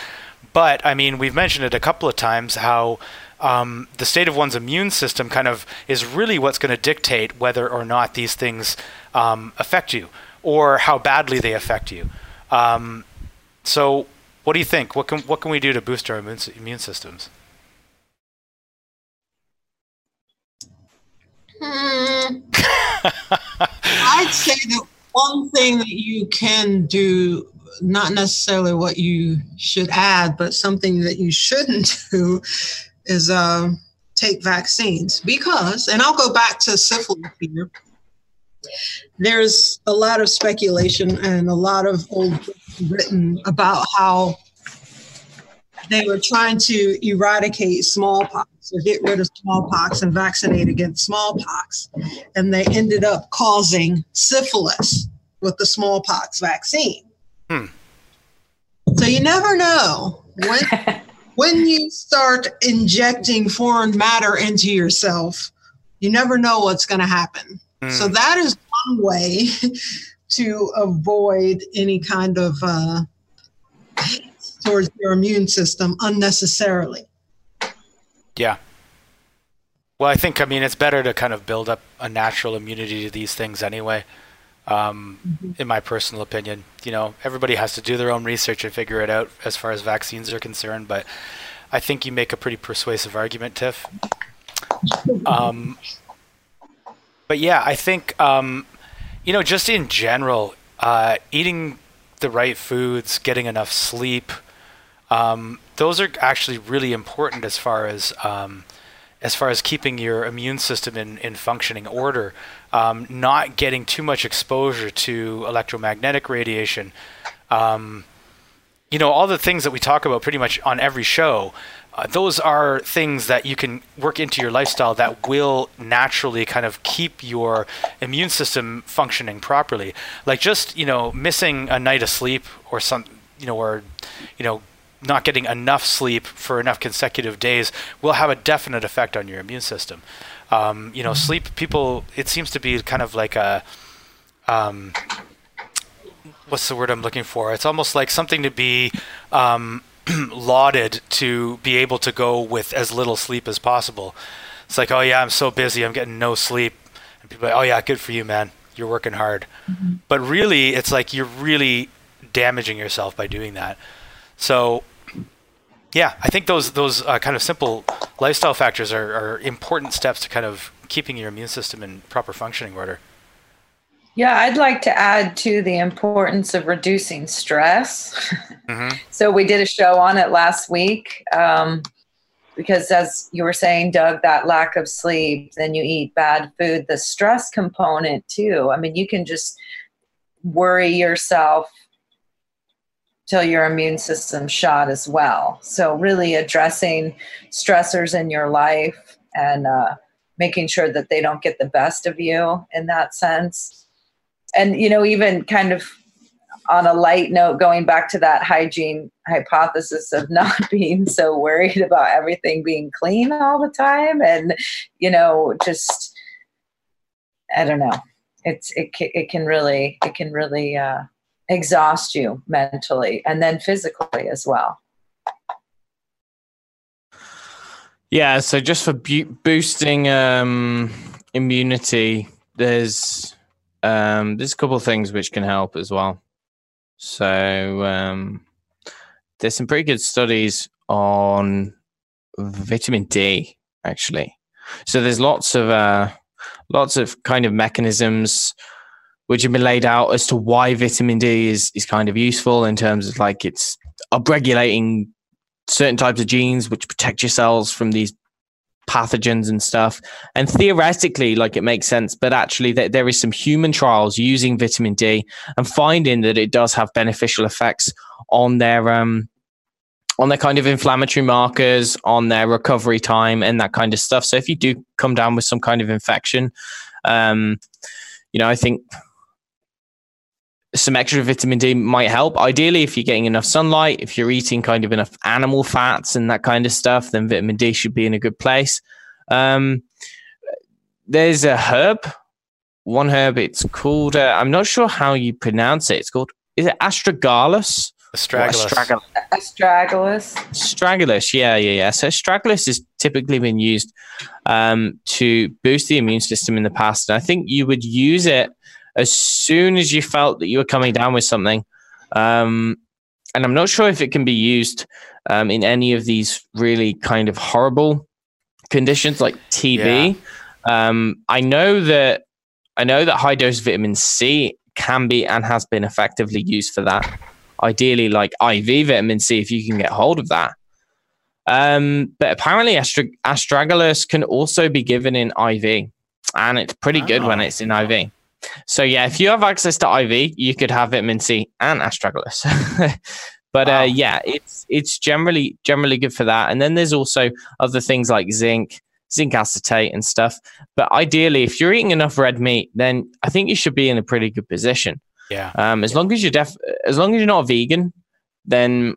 But I mean, we've mentioned it a couple of times how um, the state of one's immune system kind of is really what's going to dictate whether or not these things um, affect you or how badly they affect you. Um, so, what do you think? What can what can we do to boost our immune, immune systems? Hmm. I'd say that one thing that you can do, not necessarily what you should add, but something that you shouldn't do, is uh, take vaccines. Because, and I'll go back to syphilis here. There's a lot of speculation and a lot of old written about how they were trying to eradicate smallpox or get rid of smallpox and vaccinate against smallpox. And they ended up causing syphilis with the smallpox vaccine. Hmm. So you never know when when you start injecting foreign matter into yourself, you never know what's going to happen. Hmm. So that is one way to avoid any kind of uh, towards your immune system unnecessarily. Yeah. Well, I think I mean it's better to kind of build up a natural immunity to these things anyway. Um, In my personal opinion, you know, everybody has to do their own research and figure it out as far as vaccines are concerned. But I think you make a pretty persuasive argument, Tiff. Um, but yeah, I think um, you know, just in general, uh, eating the right foods, getting enough sleep, um, those are actually really important as far as um, as far as keeping your immune system in, in functioning order. Um, not getting too much exposure to electromagnetic radiation. Um, you know, all the things that we talk about pretty much on every show. Uh, those are things that you can work into your lifestyle that will naturally kind of keep your immune system functioning properly. Like just you know missing a night of sleep or some you know or you know not getting enough sleep for enough consecutive days will have a definite effect on your immune system. Um, you know, sleep people it seems to be kind of like a um, what's the word I'm looking for? It's almost like something to be um, lauded to be able to go with as little sleep as possible. It's like, oh yeah, I'm so busy, I'm getting no sleep. And people are like, oh yeah, good for you, man. You're working hard. Mm-hmm. But really, it's like you're really damaging yourself by doing that. So, yeah, I think those those uh, kind of simple lifestyle factors are, are important steps to kind of keeping your immune system in proper functioning order. Yeah, I'd like to add to the importance of reducing stress. Mm-hmm. so we did a show on it last week. Um, because as you were saying doug that lack of sleep then you eat bad food the stress component too i mean you can just worry yourself till your immune system shot as well. So really addressing stressors in your life and uh, making sure that they don't get the best of you in that sense. And you know even kind of on a light note, going back to that hygiene hypothesis of not being so worried about everything being clean all the time, and you know, just I don't know, it's it it can really it can really uh, exhaust you mentally and then physically as well. Yeah, so just for bu- boosting um, immunity, there's um, there's a couple of things which can help as well. So um, there's some pretty good studies on vitamin D actually. So there's lots of uh, lots of kind of mechanisms which have been laid out as to why vitamin D is is kind of useful in terms of like it's upregulating certain types of genes which protect your cells from these pathogens and stuff. And theoretically, like it makes sense, but actually, there, there is some human trials using vitamin D and finding that it does have beneficial effects on their um on their kind of inflammatory markers, on their recovery time, and that kind of stuff. So if you do come down with some kind of infection, um, you know, I think some extra vitamin D might help. Ideally, if you're getting enough sunlight, if you're eating kind of enough animal fats and that kind of stuff, then vitamin D should be in a good place. Um, there's a herb, one herb. It's called. Uh, I'm not sure how you pronounce it. It's called. Is it astragalus? Astragalus. Astragalus. Astragalus. Astragalus. Yeah, yeah, yeah. So astragalus has typically been used um, to boost the immune system in the past, and I think you would use it as soon as you felt that you were coming down with something. Um, and I'm not sure if it can be used um, in any of these really kind of horrible conditions like TB. Yeah. Um, I know that I know that high dose vitamin C can be and has been effectively used for that. Ideally, like IV vitamin C, if you can get hold of that. Um, but apparently, Astra- astragalus can also be given in IV, and it's pretty oh. good when it's in IV. So yeah, if you have access to IV, you could have vitamin C and astragalus. but uh, wow. uh, yeah, it's it's generally generally good for that. And then there's also other things like zinc, zinc acetate, and stuff. But ideally, if you're eating enough red meat, then I think you should be in a pretty good position. Yeah. Um, as long as you're def, as long as you're not a vegan, then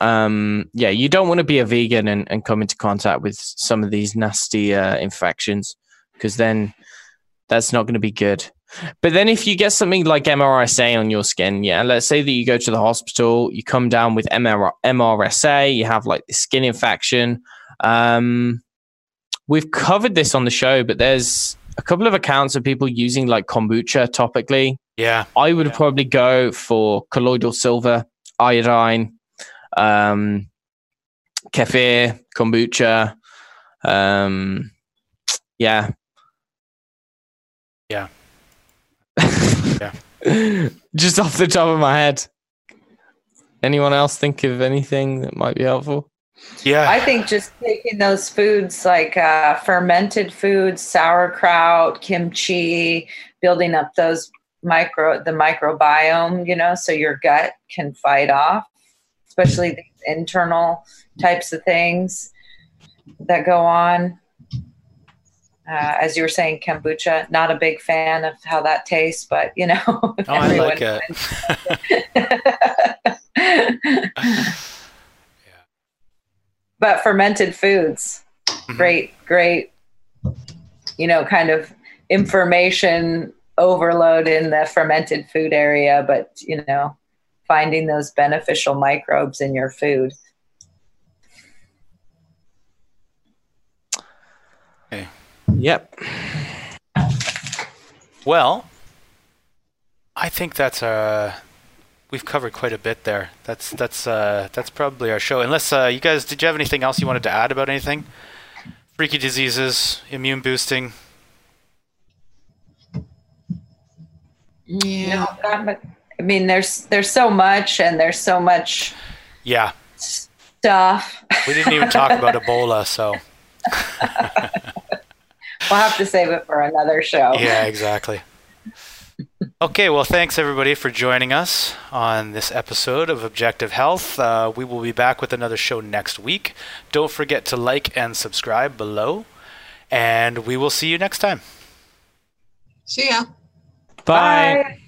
um, yeah, you don't want to be a vegan and, and come into contact with some of these nasty uh, infections because then that's not going to be good. But then if you get something like MRSA on your skin, yeah, let's say that you go to the hospital, you come down with MR- MRSA, you have like the skin infection. Um, we've covered this on the show, but there's a couple of accounts of people using like kombucha topically. Yeah. I would yeah. probably go for colloidal silver, iodine, um, kefir, kombucha. Um, yeah. Yeah. Yeah. Just off the top of my head. Anyone else think of anything that might be helpful? Yeah. I think just taking those foods like uh, fermented foods, sauerkraut, kimchi, building up those micro the microbiome, you know, so your gut can fight off, especially the internal types of things that go on. Uh, as you were saying, kombucha. Not a big fan of how that tastes, but you know. Oh, I like it. yeah. But fermented foods, mm-hmm. great, great. You know, kind of information overload in the fermented food area, but you know, finding those beneficial microbes in your food. Yep. Well, I think that's uh we've covered quite a bit there. That's that's uh that's probably our show. Unless uh you guys did you have anything else you wanted to add about anything? Freaky diseases, immune boosting. Yeah. No, not but I mean, there's there's so much, and there's so much Yeah. stuff. We didn't even talk about Ebola, so We'll have to save it for another show. yeah, exactly. Okay, well, thanks everybody for joining us on this episode of Objective Health. Uh, we will be back with another show next week. Don't forget to like and subscribe below, and we will see you next time. See ya. Bye. Bye.